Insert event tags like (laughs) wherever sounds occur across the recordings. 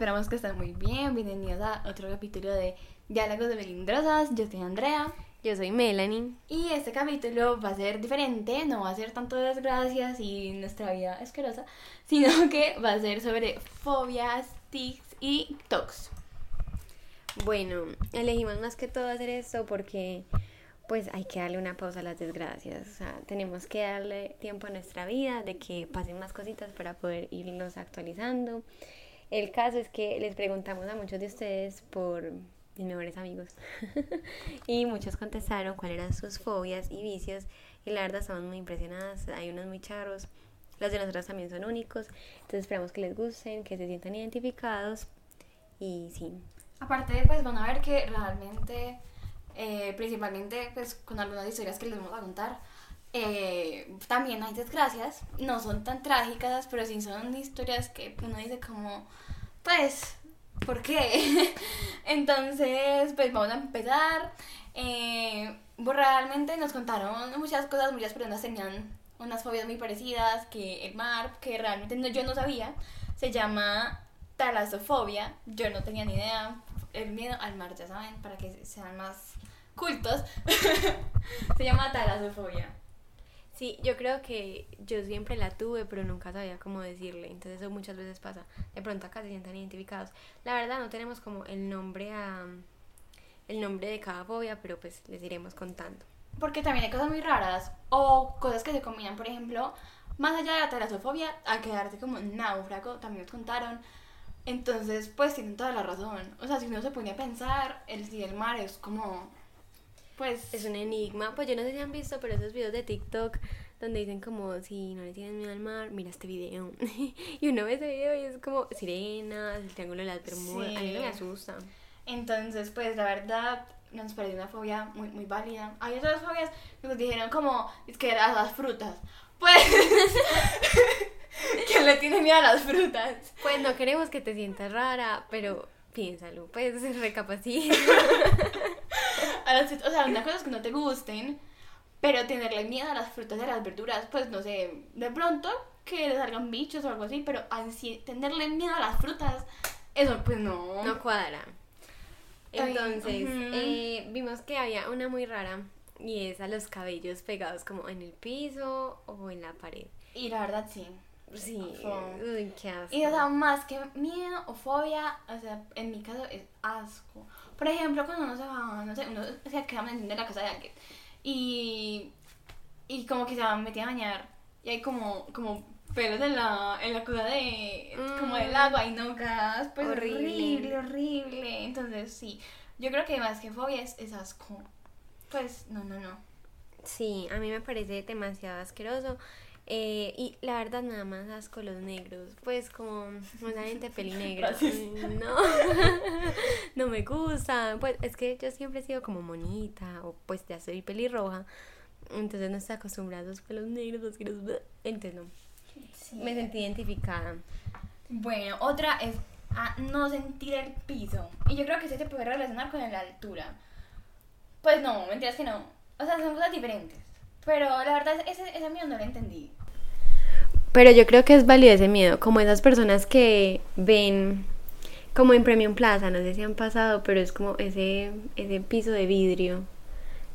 esperamos que estén muy bien. Bienvenidos a otro capítulo de Diálogos de Melindrosas. Yo soy Andrea. Yo soy Melanie. Y este capítulo va a ser diferente, no va a ser tanto de desgracias y nuestra vida asquerosa, sino (laughs) que va a ser sobre fobias, tics y tocs. Bueno, elegimos más que todo hacer esto porque pues hay que darle una pausa a las desgracias. O sea, tenemos que darle tiempo a nuestra vida de que pasen más cositas para poder irnos actualizando. El caso es que les preguntamos a muchos de ustedes por mis mejores amigos (laughs) y muchos contestaron cuáles eran sus fobias y vicios y la verdad estamos muy impresionadas. Hay unos muy charros. Los de nosotros también son únicos. Entonces esperamos que les gusten, que se sientan identificados y sí. Aparte, pues van a ver que realmente eh, principalmente pues con algunas historias que les vamos a contar. Eh, también hay desgracias, no son tan trágicas, pero sí son historias que uno dice como, pues, ¿por qué? (laughs) Entonces, pues vamos a empezar. Eh, realmente nos contaron muchas cosas, muchas personas tenían unas fobias muy parecidas, que el mar, que realmente no, yo no sabía, se llama talasofobia, yo no tenía ni idea, el miedo al mar, ya saben, para que sean más cultos, (laughs) se llama talasofobia. Sí, yo creo que yo siempre la tuve, pero nunca sabía cómo decirle. Entonces eso muchas veces pasa. De pronto acá se sientan identificados. La verdad no tenemos como el nombre a el nombre de cada fobia, pero pues les iremos contando. Porque también hay cosas muy raras o cosas que se combinan, por ejemplo, más allá de la talasofobia, a quedarte como náufrago, también nos contaron. Entonces, pues tienen toda la razón. O sea, si uno se pone a pensar, el día del mar es como pues es un enigma. Pues yo no sé si han visto, pero esos videos de TikTok donde dicen como si no le tienes miedo al mar, mira este video. (laughs) y uno ve ese video y es como sirenas, el triángulo de las Bermudas. A mí me asusta. Entonces, pues la verdad nos pareció una fobia muy, muy válida. Hay otras fobias que nos dijeron como es que eran las frutas. Pues (laughs) ¿Quién le tiene miedo a las frutas? Pues no queremos que te sientas rara, pero piénsalo, pues (laughs) recapacita. O sea, una cosa es que no te gusten, pero tenerle miedo a las frutas y a las verduras, pues no sé, de pronto que le salgan bichos o algo así, pero así, tenerle miedo a las frutas, eso pues no. No cuadra. Entonces, eh, vimos que había una muy rara y es a los cabellos pegados como en el piso o en la pared. Y la verdad sí. Sí, uy, qué asco. Y o sea, más que miedo o fobia, o sea, en mi caso es asco. Por ejemplo, cuando uno se va, no sé, uno se queda en la casa de alguien y, y como que se va a meter a bañar y hay como, como pelos en la, en la cosa de, como del mm. agua y no gas, pues horrible. horrible, Entonces, sí, yo creo que más que fobia es, es asco. Pues, no, no, no. Sí, a mí me parece demasiado asqueroso. Eh, y la verdad, nada más asco los negros. Pues como una gente pelinegra. (laughs) No, (laughs) no me gusta. Pues es que yo siempre he sido como monita, o pues ya soy pelirroja. Entonces no estoy acostumbrada a los pelos negros, los Entonces no. Me sentí identificada. Bueno, otra es a no sentir el piso. Y yo creo que eso se puede relacionar con la altura. Pues no, mentiras que no. O sea, son cosas diferentes. Pero la verdad, ese, ese mío no lo entendí. Pero yo creo que es válido ese miedo, como esas personas que ven como en Premium Plaza, no sé si han pasado, pero es como ese, ese piso de vidrio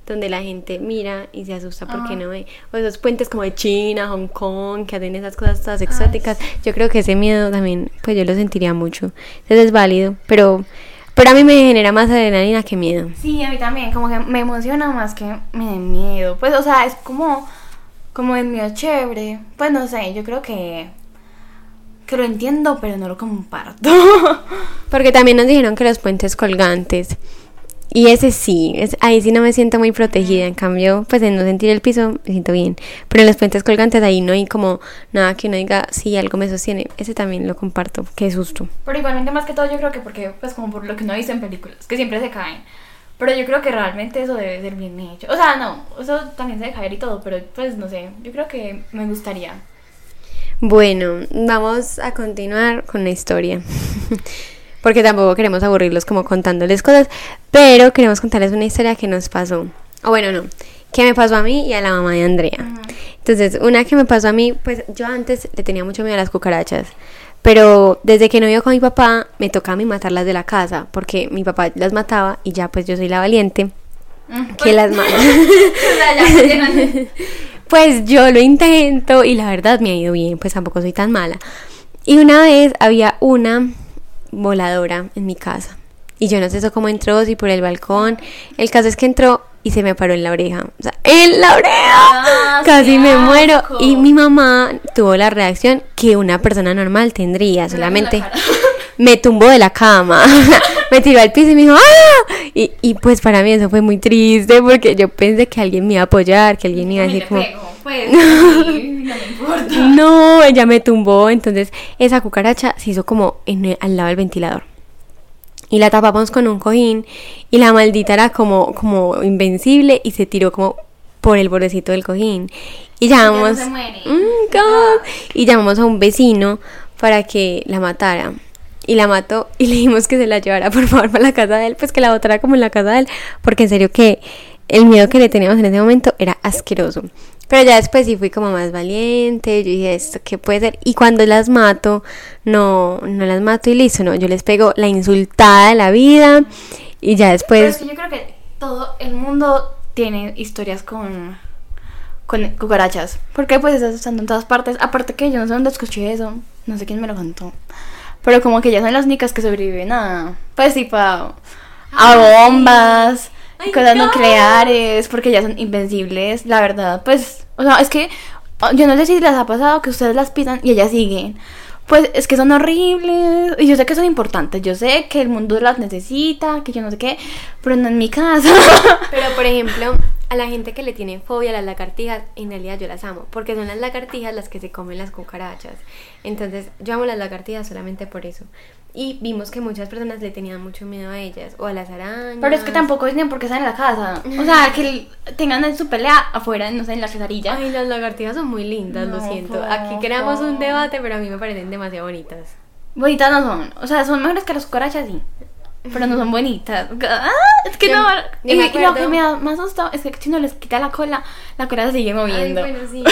donde la gente mira y se asusta porque no ve. O esos puentes como de China, Hong Kong, que hacen esas cosas todas exóticas. Yo creo que ese miedo también, pues yo lo sentiría mucho. Entonces es válido, pero, pero a mí me genera más adrenalina que miedo. Sí, a mí también, como que me emociona más que me da miedo. Pues, o sea, es como como el mío chévere. Pues no sé, yo creo que que lo entiendo, pero no lo comparto. (laughs) Porque también nos dijeron que los puentes colgantes. Y ese sí, es, ahí sí no me siento muy protegida. En cambio, pues en no sentir el piso me siento bien. Pero en los puentes colgantes ahí no hay como nada que uno diga, sí, algo me sostiene. Ese también lo comparto. Qué susto. Pero igualmente más que todo yo creo que porque, pues como por lo que uno dice en películas, que siempre se caen. Pero yo creo que realmente eso debe ser bien hecho. O sea, no, eso también se debe caer y todo, pero pues no sé, yo creo que me gustaría. Bueno, vamos a continuar con la historia. (laughs) Porque tampoco queremos aburrirlos como contándoles cosas, pero queremos contarles una historia que nos pasó. O bueno, no, que me pasó a mí y a la mamá de Andrea. Entonces, una que me pasó a mí, pues yo antes le tenía mucho miedo a las cucarachas Pero desde que no vivo con mi papá, me toca a mí matarlas de la casa, porque mi papá las mataba y ya pues yo soy la valiente que las mata. (laughs) (laughs) pues yo lo intento y la verdad me ha ido bien, pues tampoco soy tan mala. Y una vez había una voladora en mi casa. Y yo no sé eso cómo entró, si por el balcón. El caso es que entró y se me paró en la oreja. O sea, en la oreja. Ah, Casi me muero. Y mi mamá tuvo la reacción que una persona normal tendría. Solamente (laughs) me tumbó de la cama. (laughs) me tiró al piso y me dijo ¡Ah! Y, y pues para mí eso fue muy triste porque yo pensé que alguien me iba a apoyar, que alguien me iba a decir como... pues, (laughs) sí, no me importa. No, ella me tumbó, entonces esa cucaracha se hizo como en el- al lado del ventilador. Y la tapamos con un cojín y la maldita era como, como invencible y se tiró como por el bordecito del cojín. Y llamamos. Mm, y llamamos a un vecino para que la matara. Y la mató y le dijimos que se la llevara (laughs) por favor para la casa de él, pues que la botara como en la casa de él, porque en serio que el miedo que le teníamos en ese momento era asqueroso. Pero ya después sí fui como más valiente, yo dije esto, ¿qué puede ser? Y cuando las mato, no, no las mato y listo, no, yo les pego la insultada de la vida y ya Pero después... es que yo creo que todo el mundo tiene historias con, con cucarachas. Porque pues estás usando en todas partes. Aparte que yo no sé dónde escuché eso. No sé quién me lo contó. Pero como que ya son las únicas que sobreviven a... Pues tipo a, a bombas, Ay, cosas no. nucleares. Porque ya son invencibles. La verdad, pues... O sea, es que... Yo no sé si les ha pasado que ustedes las pisan y ellas siguen. Pues es que son horribles. Y yo sé que son importantes. Yo sé que el mundo las necesita, que yo no sé qué. Pero no en mi casa. Pero por ejemplo, a la gente que le tiene fobia a las lagartijas, en realidad yo las amo, porque son las lagartijas las que se comen las cucarachas. Entonces, yo amo las lagartijas solamente por eso. Y vimos que muchas personas le tenían mucho miedo a ellas o a las arañas. Pero es que tampoco tienen por qué estar en la casa. O sea, que tengan su pelea afuera, no sé, en la quesarilla. Ay, las lagartijas son muy lindas, lo siento. Aquí creamos un debate, pero a mí me parecen demasiado bonitas. Bonitas no son. O sea, son mejores que las cucarachas, sí. Pero no son bonitas. (laughs) Ah, es que Yo- no. yo Y, me y lo que me da más susto es que si uno les quita la cola, la cola se sigue moviendo. Ay, bueno, sí.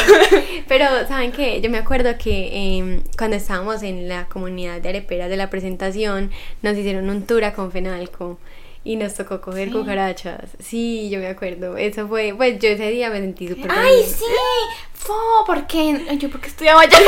(laughs) Pero, ¿saben qué? Yo me acuerdo que eh, cuando estábamos en la comunidad de areperas de la presentación, nos hicieron un tour a Confenalco y nos tocó coger Sí. cucarachas. Sí, yo me acuerdo. Eso fue, pues yo ese día me sentí súper ¡Ay, sí! ¡Fo! ¿Por qué? Yo porque estudiaba allá. (laughs)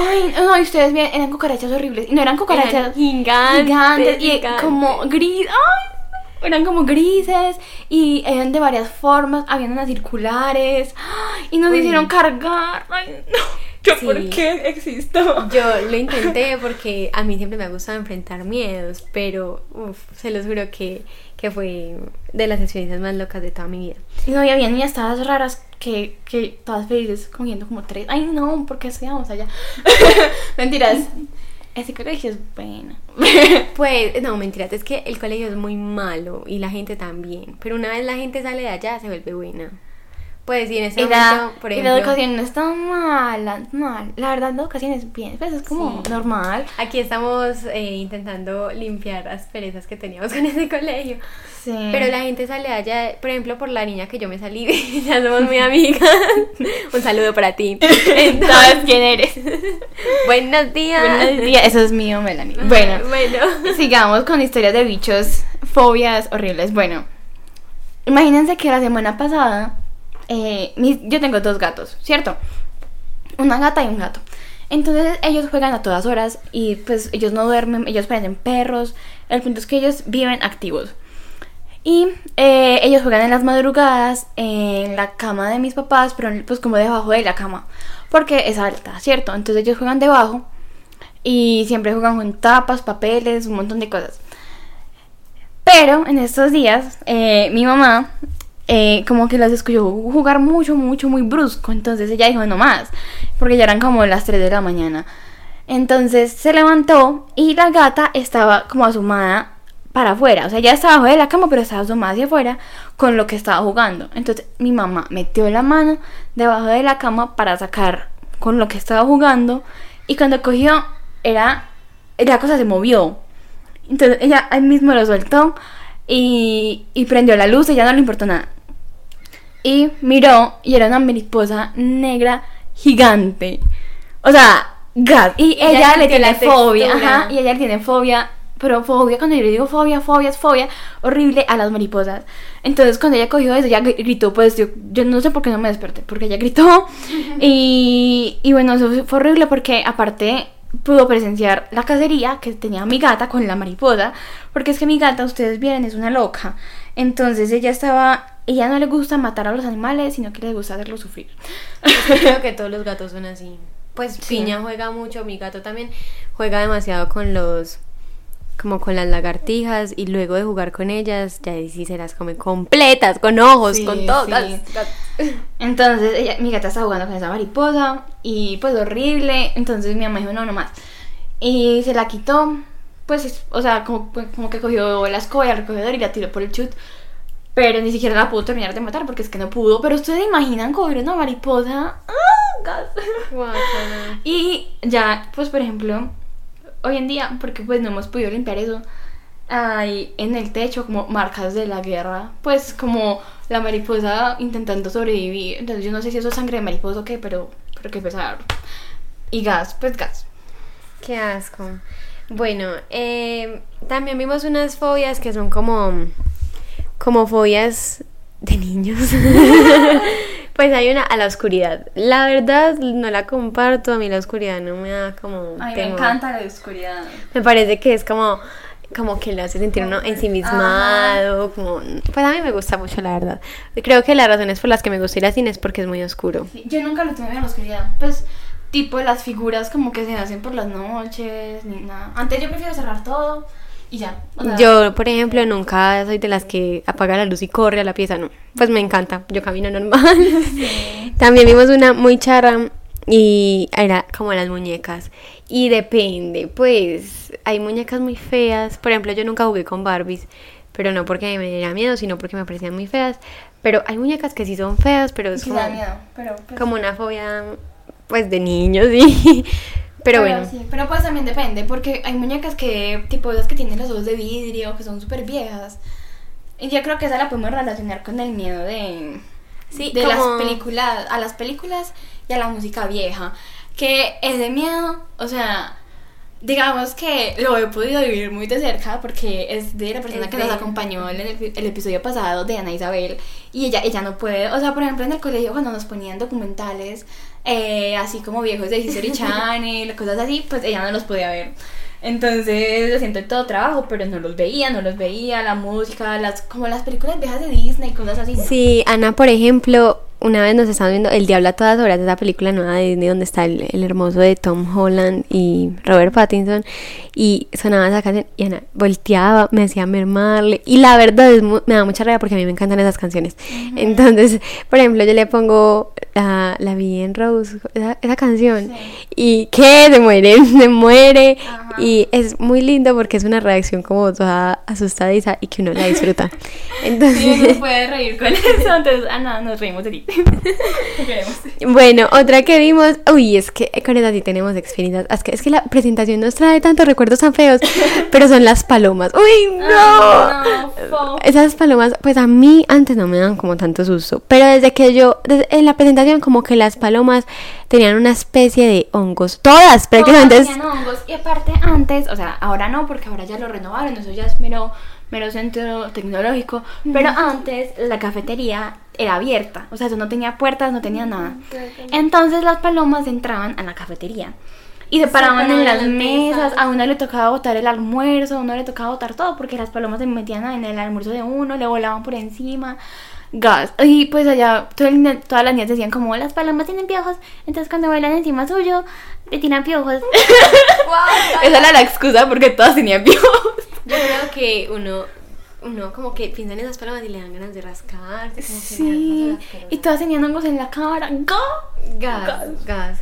Ay, no, y ustedes bien, eran cucarachas horribles. Y no eran cucarachas Eran gigantes, gigantes y gigantes. como gris. ¡Ay! Eran como grises y eran de varias formas. Habían unas circulares. ¡Ay! Y nos Uy. hicieron cargar. ¡Ay, no! ¿Yo Sí. por qué existo? Yo lo intenté porque a mí siempre me ha gustado enfrentar miedos, pero uf, se los juro que, que fue de las experiencias más locas de toda mi vida. Y no, y había niñas todas raras que, que todas felices cogiendo como tres. Ay, no, ¿por qué estudiamos allá? (laughs) Mentiras. Ese colegio es bueno. (laughs) Pues, no, mentiras, es que el colegio es muy malo y la gente también. Pero una vez la gente sale de allá, se vuelve buena. Pues, y en ese Y la, por y ejemplo, la educación no está mala, mal. La verdad, la educación es bien, pues es como Sí. normal. aquí estamos eh, intentando limpiar las perezas que teníamos (laughs) con ese colegio. Sí. Pero la gente sale allá, por ejemplo, por la niña que yo me salí, (laughs) ya somos muy amigas. (laughs) Un saludo para ti. Entonces, ¿Sabes quién eres? buenos días. Buenos días, eso es mío, Melanie. Bueno, bueno. sigamos con historias de bichos, fobias horribles. Bueno, imagínense que la semana pasada, eh, yo tengo dos gatos, ¿cierto? Una gata y un gato. Entonces ellos juegan a todas horas y pues ellos no duermen, ellos parecen perros. El punto es que ellos viven activos. Y eh, ellos juegan en las madrugadas en la cama de mis papás, pero pues como debajo de la cama, porque es alta, ¿cierto? Entonces ellos juegan debajo y siempre juegan con tapas, papeles, un montón de cosas. Pero en estos días eh, mi mamá eh, como que las escuchó jugar mucho, mucho, muy brusco. Entonces ella dijo no más, porque ya eran como las 3 de la mañana. Entonces se levantó y la gata estaba como asomada para afuera. O sea, ya estaba abajo de la cama, pero estaba asomada hacia afuera con lo que estaba jugando. Entonces mi mamá metió la mano debajo de la cama para sacar con lo que estaba jugando. Y cuando cogió, era. La cosa se movió. Entonces ella ahí mismo lo soltó y, y prendió la luz y ya no le importó nada. Y miró y era una mariposa negra gigante. O sea, gas. Y, ella ella, le tiene fobia, ajá, y ella le tiene fobia, pero fobia, cuando yo le digo fobia, fobia, es fobia, horrible a las mariposas. Entonces cuando ella cogió eso, ella gr- gritó, pues yo, yo no sé por qué no me desperté, porque ella gritó. (laughs) y, y bueno, eso fue horrible porque aparte pudo presenciar la cacería que tenía mi gata con la mariposa, porque es que mi gata, ustedes vieron, es una loca. Entonces ella estaba, ella no le gusta matar a los animales, sino que le gusta hacerlos sufrir. Creo que todos los gatos son así. Pues Sí. Piña juega mucho, mi gato también juega demasiado con los como con las lagartijas y luego de jugar con ellas ya sí se las come completas, con ojos, Sí, con todo. sí. Entonces, ella, mi gata estaba jugando con esa mariposa y pues horrible. Entonces mi mamá dijo, no, no más. Y se la quitó, pues, es- o sea, como, como que cogió la escoba, el recogedor y la tiró por el chut. Pero ni siquiera la pudo terminar de matar porque es que no pudo. Pero ustedes imaginan coger una mariposa. ¡Ah! gas! Guácala. Y ya, pues por ejemplo, hoy en día, porque pues no hemos podido limpiar eso, hay en el techo como marcas de la guerra, pues como la mariposa intentando sobrevivir. Entonces yo no sé si eso es sangre de mariposa o qué, pero, pero qué pesar. Y gas, pues gas. Qué asco. Bueno, eh, también vimos unas fobias que son como, como fobias de niños. (laughs) pues hay una a la oscuridad. La verdad no la comparto, a mí la oscuridad no me da como... Ay, me temor. encanta la oscuridad. Me parece que es como como que lo hace sentir uno ensimismado, como pues a mí me gusta mucho la verdad. Creo que las razones por las que me gusta ir al cine es porque es muy oscuro. Sí, Yo nunca lo tuve en la oscuridad. Pues, tipo las figuras como que se hacen por las noches, ni nada. Antes yo prefiero cerrar todo y ya. o sea, Yo, por ejemplo, nunca soy de las que apaga la luz y corre a la pieza, no. Pues me encanta, yo camino normal. (laughs) (laughs) También vimos una muy charra y era como las muñecas. Y depende, pues hay muñecas muy feas. Por ejemplo, yo nunca jugué con Barbies, pero no porque me diera miedo, sino porque me parecían muy feas. Pero hay muñecas que sí son feas, pero es como, miedo, pero pues, como una fobia, pues de niños, sí. (laughs) Pero bueno. sí, pero pues también depende, porque hay muñecas que, tipo esas que tienen los ojos de vidrio, que son súper viejas. Y yo creo que esa la podemos relacionar con el miedo de, Sí, de como- las películas, a las películas y a la música vieja. Que ese miedo, o sea, digamos que lo he podido vivir muy de cerca porque es de la persona Es que de- nos acompañó en el, el episodio pasado de Ana Isabel y ella, ella no puede, o sea, por ejemplo en el colegio cuando nos ponían documentales eh, así como viejos de History Channel, (laughs) cosas así, pues ella no los podía ver. Entonces lo siento en todo trabajo, pero no los veía, no los veía, la música, las como las películas viejas de Disney, cosas así. Sí, Ana, por ejemplo, una vez nos estaban viendo El Diablo a todas horas, esa película nueva de Disney donde está el, el hermoso de Tom Holland y Robert Pattinson y sonaba esa canción y Ana volteaba, me hacía mermarle y la verdad es me da mucha rabia porque a mí me encantan esas canciones. Entonces, por ejemplo, yo le pongo la, la vi en Rose, esa, esa canción Sí. y que se muere, (laughs) se muere Ajá. y es muy lindo porque es una reacción como toda asustadiza y que uno la disfruta. (laughs) Entonces, Sí, uno puede reír con eso, entonces, ah, no, nos reímos de ti. Bueno, otra que vimos, uy, es que con esa sí tenemos experiencias. Es que, es que la presentación nos trae tantos recuerdos tan feos, (laughs) pero son las palomas. ¡Uy, no! Esas palomas, pues a mí antes no me dan como tanto susto, pero desde que yo, desde- en la presentación como que las palomas tenían una especie de hongos, todas prácticamente. Todas tenían hongos. Y aparte, antes, o sea, ahora no, porque ahora ya lo renovaron, eso ya es mero, mero centro tecnológico. Pero antes la cafetería era abierta, o sea, eso no tenía puertas, no tenía nada. Entonces las palomas entraban a la cafetería. Y se paraban en las mesas, mesas. a uno le tocaba botar el almuerzo, a uno le tocaba botar todo, porque las palomas se metían en el almuerzo de uno, le volaban por encima. Gas. Y pues allá todas las niñas decían como las palomas tienen piojos, entonces cuando vuelan encima suyo, le tiran piojos. (laughs) (laughs) Esa era la excusa porque todas tenían piojos. Yo creo que uno, uno como que piensa en esas palomas y le dan ganas de rascarse. Como Sí, y todas tenían hongos en la cara. ¡Gas! Gas, gas.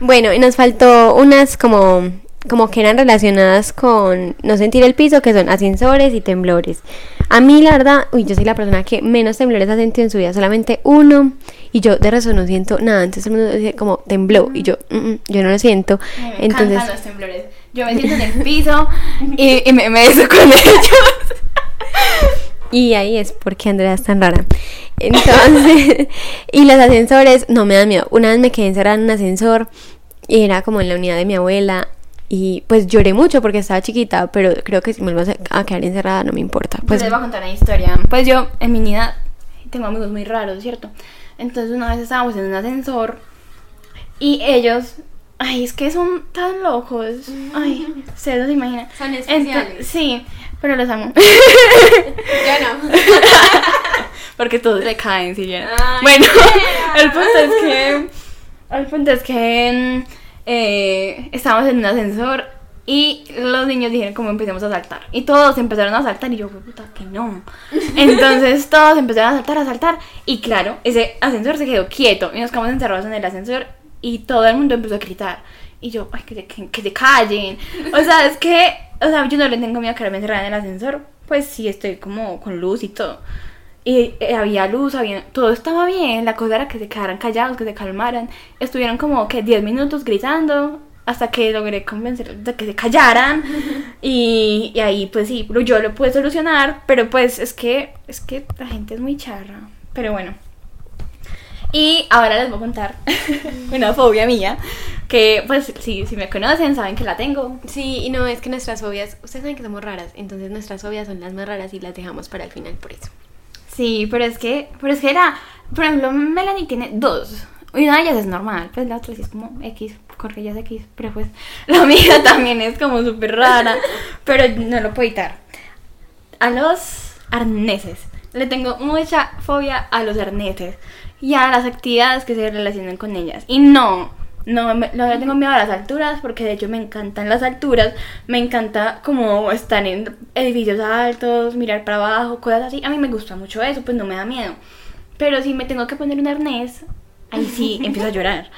Bueno, y nos faltó unas como, como que eran relacionadas con no sentir el piso, que son ascensores y temblores. A mí, la verdad, uy, yo soy la persona que menos temblores ha sentido en su vida, solamente uno, y yo de resto no siento nada. Entonces el mundo dice como tembló, y yo, "Mm, mm, yo no lo siento. Me Entonces, los temblores. Yo me siento en el piso y, y me, me beso con ellos. (laughs) Y ahí es porque Andrea es tan rara. Entonces, (laughs) y los ascensores no me dan miedo. Una vez me quedé encerrada en un ascensor y era como en la unidad de mi abuela y pues lloré mucho porque estaba chiquita, pero creo que si me vuelvo a quedar encerrada no me importa. Pues les voy a contar una historia. Pues yo en mi niña tengo amigos muy raros, ¿cierto? Entonces una vez estábamos en un ascensor y ellos, ay, es que son tan locos. Ay, (laughs) se los imaginan. Son especiales. Sí, pero los amo. (laughs) Yo no. (laughs) Porque todos le caen si. Ay, Bueno, yeah. el punto es que. El punto es que. eh, estábamos en un ascensor y los niños dijeron como empecemos a saltar. Y todos empezaron a saltar y yo, "Fue puta, que no. Entonces todos empezaron a saltar, a saltar. Y claro, ese ascensor se quedó quieto y nos quedamos encerrados en el ascensor y todo el mundo empezó a gritar. Y yo, ay, que se, que, que se callen. O sea, es que, o sea, yo no le tengo miedo a quedarme encerrada en el ascensor. Pues sí, estoy como con luz y todo. Y eh, había luz, había, todo estaba bien. La cosa era que se quedaran callados, que se calmaran. Estuvieron como que 10 minutos gritando hasta que logré convencerlos de que se callaran. (laughs) Y, y ahí, pues sí, yo lo pude solucionar. Pero pues es que, es que la gente es muy charra. Pero bueno. Y ahora les voy a contar (laughs) una fobia mía. Que pues si, si me conocen, saben que la tengo. Sí, y no, es que nuestras fobias, ustedes saben que somos raras, entonces nuestras fobias son las más raras y las dejamos para el final por eso. Sí, pero es que, pero es que era, por ejemplo, Melanie tiene dos. Y una de ellas es normal, pues la otra sí es como X, es X, pero pues (laughs) la mía también es como súper rara, pero no lo puedo evitar. A los arneses, le tengo mucha fobia a los arneses y a las actividades que se relacionan con ellas. Y no, no, me- no tengo miedo a las alturas porque de hecho me encantan las alturas, me encanta como estar en edificios altos, mirar para abajo, cosas así. A mí me gusta mucho eso, pues no me da miedo. Pero si me tengo que poner un arnés, ahí sí (laughs) empiezo a llorar.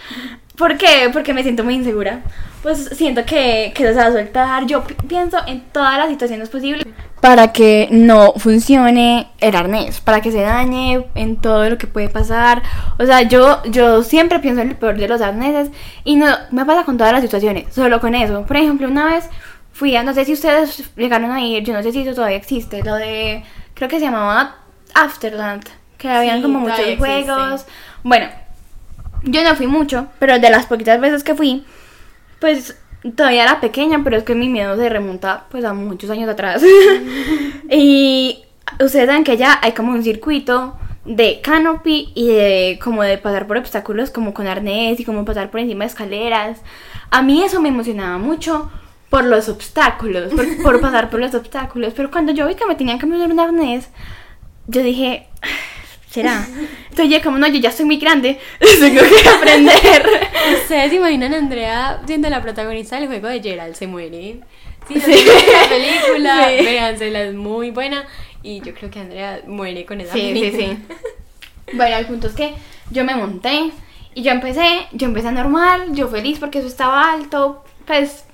¿Por qué? Porque me siento muy insegura. Pues siento que, que se va a soltar. Yo pi- pienso en todas las situaciones posibles para que no funcione el arnés, para que se dañe en todo lo que puede pasar. O sea, yo, yo siempre pienso en el peor de los arneses y no me pasa con todas las situaciones, solo con eso. Por ejemplo, una vez fui a, no sé si ustedes llegaron a ir, yo no sé si eso todavía existe, lo de, creo que se llamaba Afterland, que habían Sí, como muchos todavía existe. juegos. Bueno, yo no fui mucho, pero de las poquitas veces que fui, pues todavía era pequeña, pero es que mi miedo se remonta pues a muchos años atrás. (laughs) y ustedes saben que allá hay como un circuito de canopy y de como de pasar por obstáculos como con arnés y como pasar por encima de escaleras. A mí eso me emocionaba mucho por los obstáculos, por, por (laughs) pasar por los obstáculos, pero cuando yo vi que me tenían que poner un arnés, yo dije, ¿será? Entonces como, no, yo ya soy muy grande, (laughs) tengo que aprender. ¿Ustedes se imaginan a Andrea siendo la protagonista del juego de Gerald? Se muere. Sí, Sí. sí. la (laughs) película, Sí. véansela, es muy buena. Y yo creo que Andrea muere con esa Sí, sí, película. sí. Bueno, el punto es que yo me monté y yo empecé, yo empecé normal, yo feliz porque eso estaba alto, pues,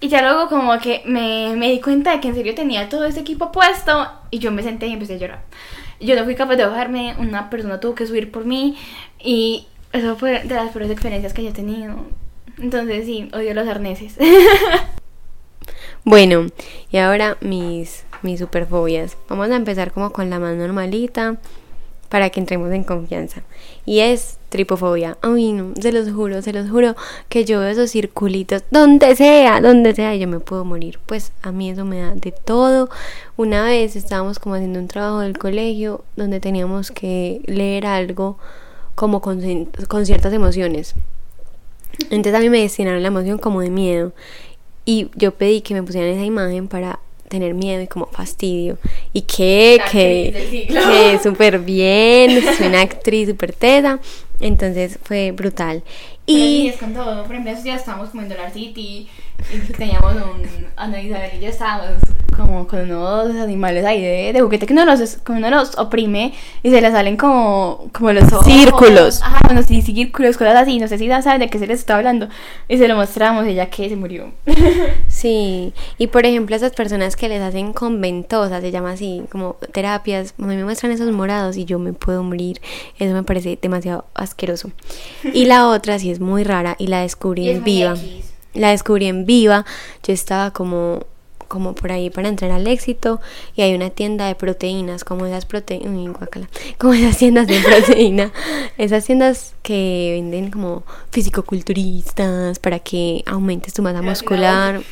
y ya luego como que me, me di cuenta de que en serio tenía todo ese equipo puesto y yo me senté y empecé a llorar. Yo no fui capaz de bajarme, una persona tuvo que subir por mí y eso fue de las peores experiencias que yo he tenido. Entonces sí, odio los arneses. (laughs) Bueno, y ahora mis, mis superfobias. Vamos a empezar como con la más normalita para que entremos en confianza. Y es tripofobia. Ay, no, se los juro, se los juro que yo veo esos circulitos donde sea, donde sea, yo me puedo morir. Pues a mí eso me da de todo. Una vez estábamos como haciendo un trabajo del colegio donde teníamos que leer algo como con, con ciertas emociones. Entonces a mí me destinaron la emoción como de miedo. Y yo pedí que me pusieran esa imagen para tener miedo y como fastidio. Y que, que, que (laughs) súper bien, soy una actriz súper tesa. Entonces fue brutal. Y Y es con todo. Por ejemplo, esos días estábamos como en Dollar City y teníamos un. Ana Isabel y yo estábamos como con unos animales ahí de, de juguete que uno los, que uno los oprime y se les salen como, como los ojos. Círculos. Ajá, bueno, sí, círculos, cosas así. No sé si ya saben de qué se les está hablando. Y se lo mostramos y ella que se murió. (laughs) sí, y por ejemplo esas personas que les hacen con ventosas, se llama así, como terapias, a mí me muestran esos morados y yo me puedo morir. Eso me parece demasiado asqueroso. Y la otra sí es muy rara y la descubrí Y es en viva. X. La descubrí en viva. Yo estaba como como por ahí para entrar al éxito y hay una tienda de proteínas, como esas proteínas, (laughs) como esas tiendas de proteína, (laughs) esas tiendas que venden como fisicoculturistas para que aumentes tu masa muscular. (laughs)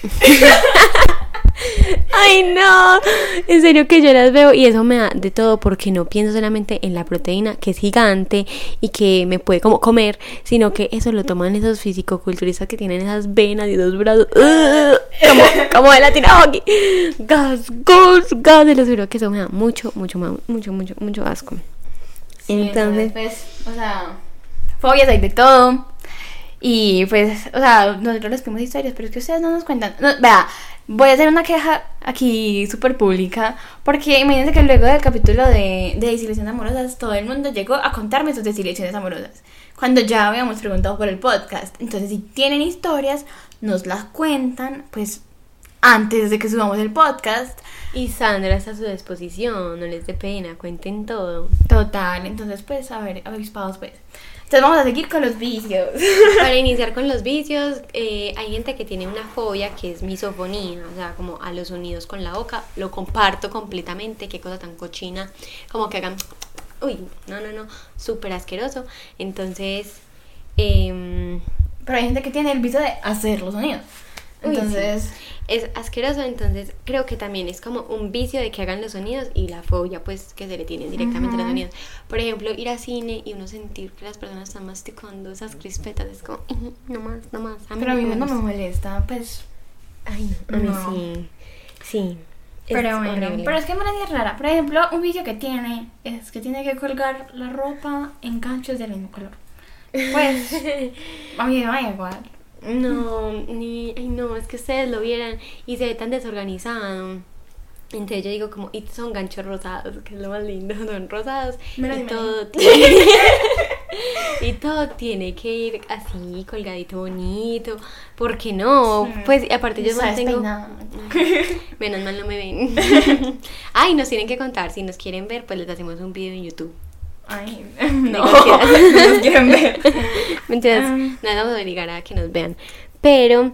Ay, no. En serio que yo las veo y eso me da de todo porque no pienso solamente en la proteína que es gigante y que me puede como comer, sino que eso lo toman esos fisicoculturistas que tienen esas venas y dos brazos. como, como de la aquí. Gas, gas, gas. Les juro que eso me da mucho, mucho, mucho, mucho, mucho asco. entonces, pues, o sea, fobias hay de todo. Y pues, o sea, nosotros les pedimos historias, pero es que ustedes no nos cuentan. vea, voy a hacer una queja aquí súper pública, porque imagínense que luego del capítulo de, de desilusiones amorosas, todo el mundo llegó a contarme sus desilusiones amorosas, cuando ya habíamos preguntado por el podcast. Entonces, si tienen historias, nos las cuentan, pues, antes de que subamos el podcast. Y Sandra está a su disposición, no les dé pena, cuenten todo. Total, entonces, pues, a ver, avispados, pues. Entonces vamos a seguir con los vicios. (laughs) Para iniciar con los vicios, eh, hay gente que tiene una fobia que es misofonía, o sea, como a los sonidos con la boca. Lo comparto completamente, qué cosa tan cochina, como que hagan, uy, no, no, no, súper asqueroso. Entonces, eh, pero hay gente que tiene el vicio de hacer los sonidos. Entonces es asqueroso, entonces creo que también es como un vicio de que hagan los sonidos y la fobia pues que se le tienen directamente los sonidos. Por ejemplo, ir a cine y uno sentir que las personas están masticando esas crispetas, es como, no más, no más. Pero a mí no me molesta, pues... Ay, no, a mí sí. Sí. Pero bueno, pero es que me la es rara. Por ejemplo, un vicio que tiene es que tiene que colgar la ropa en ganchos del mismo color. Pues, (laughs) a mí me da igual. No, ni, ay no, es que ustedes lo vieran y se ve tan desorganizado. Entonces yo digo como, y son ganchos rosados, que es lo más lindo, (laughs) son rosados. y todo (laughs) tiene, (laughs) y todo tiene que ir así, colgadito bonito. ¿Por qué no? Pues aparte yo mantengo... Menos mal no me ven. Ay, nos tienen que contar, si nos quieren ver, pues les hacemos un video en YouTube. Ay, no, no quieren (laughs) ver. Mentiras, um, no vamos a obligar a que nos vean. Pero,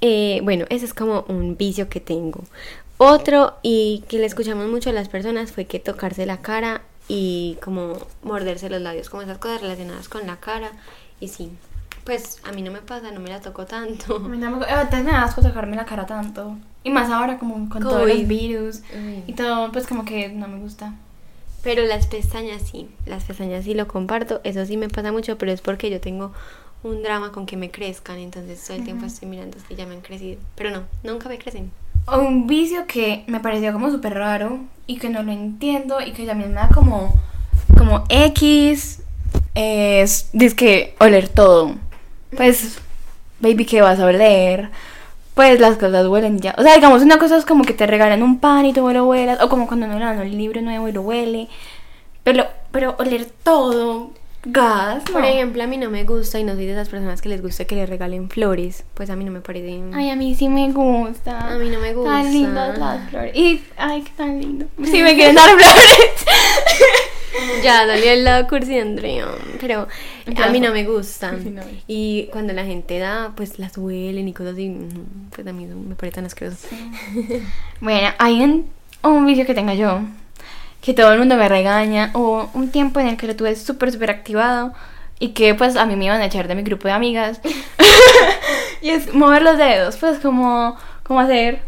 eh, bueno, ese es como un vicio que tengo. Otro, y que le escuchamos mucho a las personas, fue que tocarse la cara y como morderse los labios, como esas cosas relacionadas con la cara. Y sí, pues a mí no me pasa, no me la toco tanto. A mí no me, eh, me da asco tocarme la cara tanto. Y más ahora como con todos los virus y todo, pues como que no me gusta. Pero las pestañas sí, las pestañas sí lo comparto, eso sí me pasa mucho, pero es porque yo tengo un drama con que me crezcan, entonces todo el tiempo estoy mirando si ya me han crecido. Pero no, nunca me crecen. Un vicio que me pareció como súper raro y que no lo entiendo y que también me da como, como X es, dice que oler todo. Pues, baby, ¿qué vas a oler? Pues las cosas huelen ya. O sea, digamos, una cosa es como que te regalan un pan y tú lo huelas, o como cuando no le dan un libro nuevo y lo huele. Pero, pero oler todo, gas. Por ejemplo, a mí no me gusta, y no soy de esas personas que les gusta que le regalen flores. Pues a mí no me parece. Ay, a mí sí me gusta. A mí no me gusta. Tan lindas las flores. Y, ay, qué tan lindo. (laughs) Sí, me quieren dar flores. Ya salió el lado cursi Andrea, pero a mí no me gusta. Y cuando la gente da, pues las huelen y cosas así, mm, pues a mí me parece tan asqueroso. (laughs) bueno, hay un, un vídeo que tengo yo, que todo el mundo me regaña, o un tiempo en el que lo tuve súper, súper activado, y que pues a mí me iban a echar de mi grupo de amigas. (laughs) y es mover los dedos, pues como, como hacer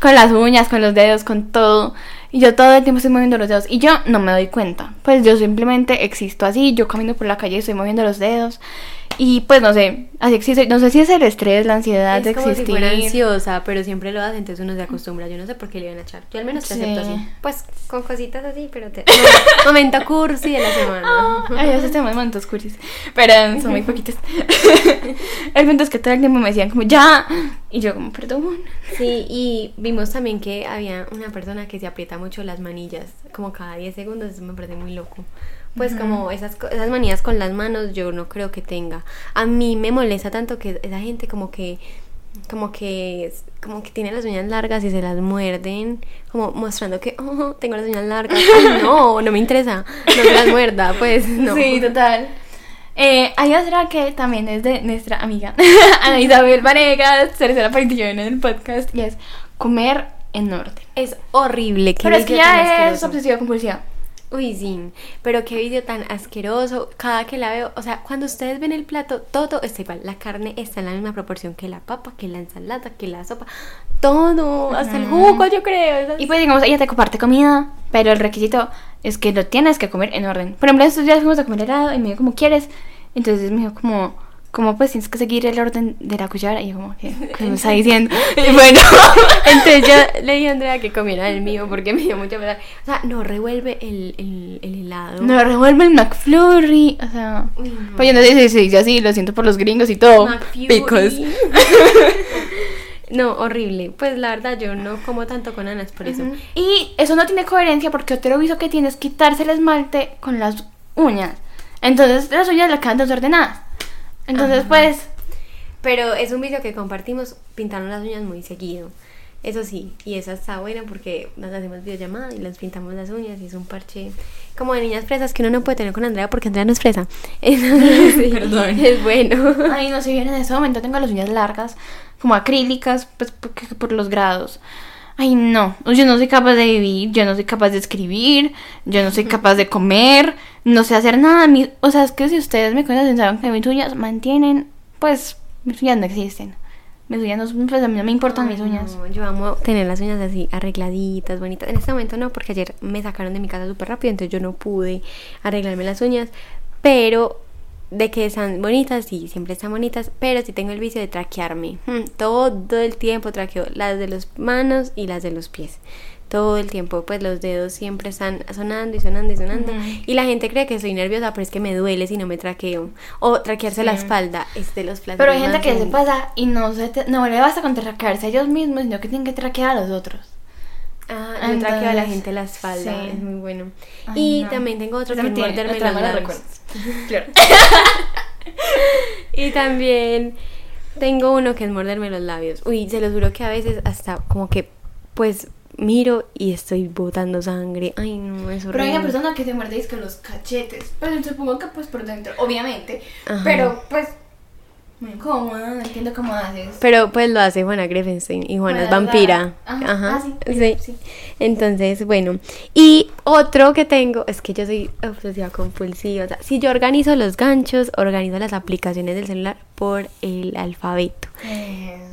con las uñas, con los dedos, con todo. Y yo todo el tiempo estoy moviendo los dedos y yo no me doy cuenta. Pues yo simplemente existo así, yo camino por la calle y estoy moviendo los dedos. Y pues no sé, así existo. No sé si es el estrés, la ansiedad de como existir. Si fuera ansiosa, pero siempre lo hace, entonces uno se acostumbra. Yo no sé por qué le iban a echar. Yo al menos te acepto así. Pues con cositas así, pero te. (laughs) momento cursi de la semana. Oh, ay, veces tenemos momentos cursis. Pero son muy poquitos. el punto es que todo el tiempo me decían como ya. Y yo como, perdón. Sí, y vimos también que había una persona que se aprieta mucho las manillas, como cada 10 segundos. Eso me parece muy loco pues como esas, esas manías con las manos yo no creo que tenga. A mí me molesta tanto que esa gente como que como que como que tiene las uñas largas y se las muerden como mostrando que oh, tengo las uñas largas (laughs) no no me interesa no me las muerda pues (laughs) no sí total eh, hay otra que también es de nuestra amiga (laughs) Ana Isabel Vanegas tercera aparición en el podcast y es comer en orden. Es horrible. qué Pero es que ya es obsesiva compulsiva. Uy, sí, pero qué vídeo tan asqueroso. Cada que la veo, o sea, cuando ustedes ven el plato, todo está igual. La carne está en la misma proporción que la papa, que la ensalada, que la sopa. Todo, hasta el jugo, yo creo. Y pues digamos, ella te comparte comida, pero el requisito es que lo tienes que comer en orden. Por ejemplo, estos días fuimos a comer helado y me dijo como quieres. Entonces me dijo como, como pues tienes que seguir el orden de la cuchara. Y yo como, ¿qué, ¿Qué me está diciendo? Y (laughs) (laughs) bueno, (laughs) Entonces yo le dije a Andrea que comiera el mío porque me dio mucha pena. O sea, no revuelve el, el, el helado. no revuelve el McFlurry. O sea, Uy, no. pues yo no sé si se dice así, lo siento por los gringos y todo. Picos. no, horrible. Pues la verdad, yo no como tanto con anas por eso. Y eso no tiene coherencia porque otro viso que tiene es quitarse el esmalte con las uñas. Entonces las uñas le quedan desordenadas. Entonces, Ajá. pues, Pero es un vídeo que compartimos pintando las uñas muy seguido. Eso sí, y esa está buena porque nos hacemos videollamada y les pintamos las uñas y es un parche como de niñas fresas que uno no puede tener con Andrea porque Andrea no es fresa. (laughs) Entonces, sí, Perdón. (laughs) Es bueno. ay, no sé bien, en este momento tengo las uñas largas, como acrílicas, pues porque- por los grados. Ay, no, yo no soy capaz de vivir, yo no soy capaz de escribir, yo no soy capaz de comer, no sé hacer nada. Mi- o sea, es que si ustedes me conocen, saben que mis uñas mantienen, pues, mis uñas no existen. Mis uñas no, pues a mí no me importan mis uñas. no, yo amo tener las uñas así arregladitas, bonitas. En este momento no, porque ayer me sacaron de mi casa súper rápido, entonces yo no pude arreglarme las uñas. Pero de que están bonitas, sí, siempre están bonitas. Pero sí tengo el vicio de traquearme. Mm, Todo el tiempo traqueo las de las manos y las de los pies. Todo el tiempo, pues los dedos siempre están sonando y sonando y sonando. Y la gente cree que soy nerviosa, pero es que me duele si no me traqueo. O traquearse la espalda es de los placeres Pero hay gente que se pasa y no, se te- no le basta con traquearse a ellos mismos, sino que tienen que traquear a los otros. Ah, yo traqueo a la gente la espalda, sí. es muy bueno. Ay, y no. también tengo otro que es morderme los labios. Claro. (laughs) Y también tengo uno que es morderme los labios. Uy, se los juro que a veces hasta como que pues miro y estoy botando sangre. Ay, no, es Pero hay una horrible. persona que se muerde es que los cachetes. Pero supongo que pues por dentro, obviamente. Ajá. Pero pues muy incómodo, entiendo cómo haces. Pero pues lo hace Juana Grefenstein y Juana es vampira. Ajá. Ajá. Ah, sí, sí. sí. Entonces, bueno. Y otro que tengo es que yo soy obsesiva compulsiva. O sea, si yo organizo los ganchos, organizo las aplicaciones del celular por el alfabeto.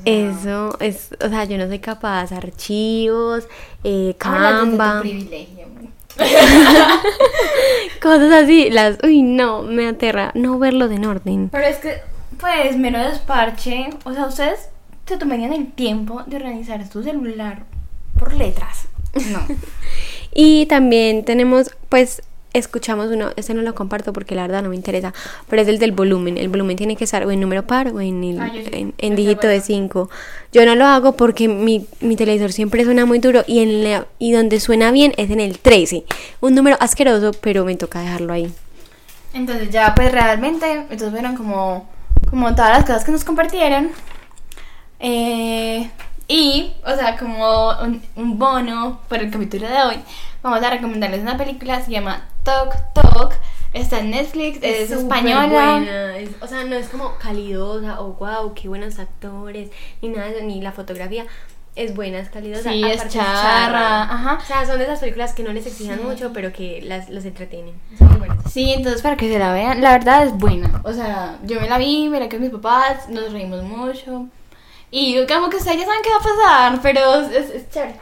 Eso es, o sea, yo no soy capaz. Archivos, eh, Canva, privilegio. (laughs) cosas así. Las, uy, no, me aterra no verlos en orden. Pero es que, pues, mero desparche. O sea, ustedes se tomarían el tiempo de organizar su celular por letras. No. (laughs) Y también tenemos, pues, escuchamos uno, este no lo comparto porque la verdad no me interesa, pero es el del volumen. El volumen tiene que estar o en número par o en, el, Ah, sí. en, dígito de de acuerdo. 5. Yo no lo hago porque mi, mi televisor siempre suena muy duro y, en la- y donde suena bien es en el 13. Un número asqueroso, pero me toca dejarlo ahí. Entonces ya pues realmente, estos fueron como, como todas las cosas que nos compartieron. Eh, y, o sea, como un, un bono por el capítulo de hoy, vamos a recomendarles una película, se llama Talk Talk, está en Netflix, es, española. o sea, no es como calidosa o wow, qué buenos actores, ni nada, de eso, ni la fotografía. Es buena, es calidosa. Sí, es aparte charra, ajá. O sea, son de esas películas que no les exijan Sí. mucho, pero que las, los entretienen. Son. Sí, entonces para que se la vean, la verdad es buena. O sea, yo me la vi, me la que mis papás, nos reímos mucho. Y como que ustedes ya saben qué va a pasar, pero es, es chévere.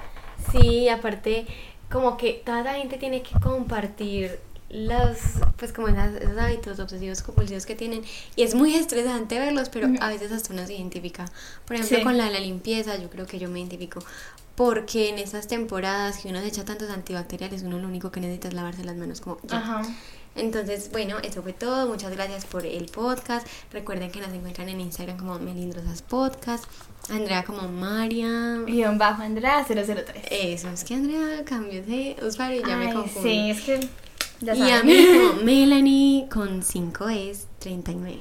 Sí, aparte, como que toda la gente tiene que compartir los, pues como esas- esos hábitos obsesivos compulsivos que tienen. Y es muy estresante verlos, pero a veces hasta uno se identifica. Por ejemplo, Sí. con la de la limpieza, yo creo que yo me identifico. Porque en estas temporadas que uno se echa tantos antibacteriales, uno lo único que necesita es lavarse las manos como ya. Ajá. Entonces, bueno, eso fue todo. Muchas gracias por el podcast. Recuerden que nos encuentran en Instagram como Melindrosas Podcast. Andrea como María. Guión bajo Andrea 003. Eso, es que Andrea cambió de usuario y ya me Ay, confundo. Sí, es que ya y a mí como (laughs) Melanie con 5 es 39.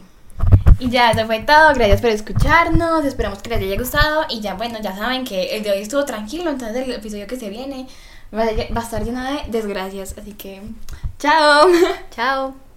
Y ya, eso fue todo. Gracias por escucharnos. Esperamos que les haya gustado. Y ya, bueno, ya saben que el de hoy estuvo tranquilo. Entonces, el episodio que se viene va a, va a estar lleno de desgracias. Así que, chao. Chao.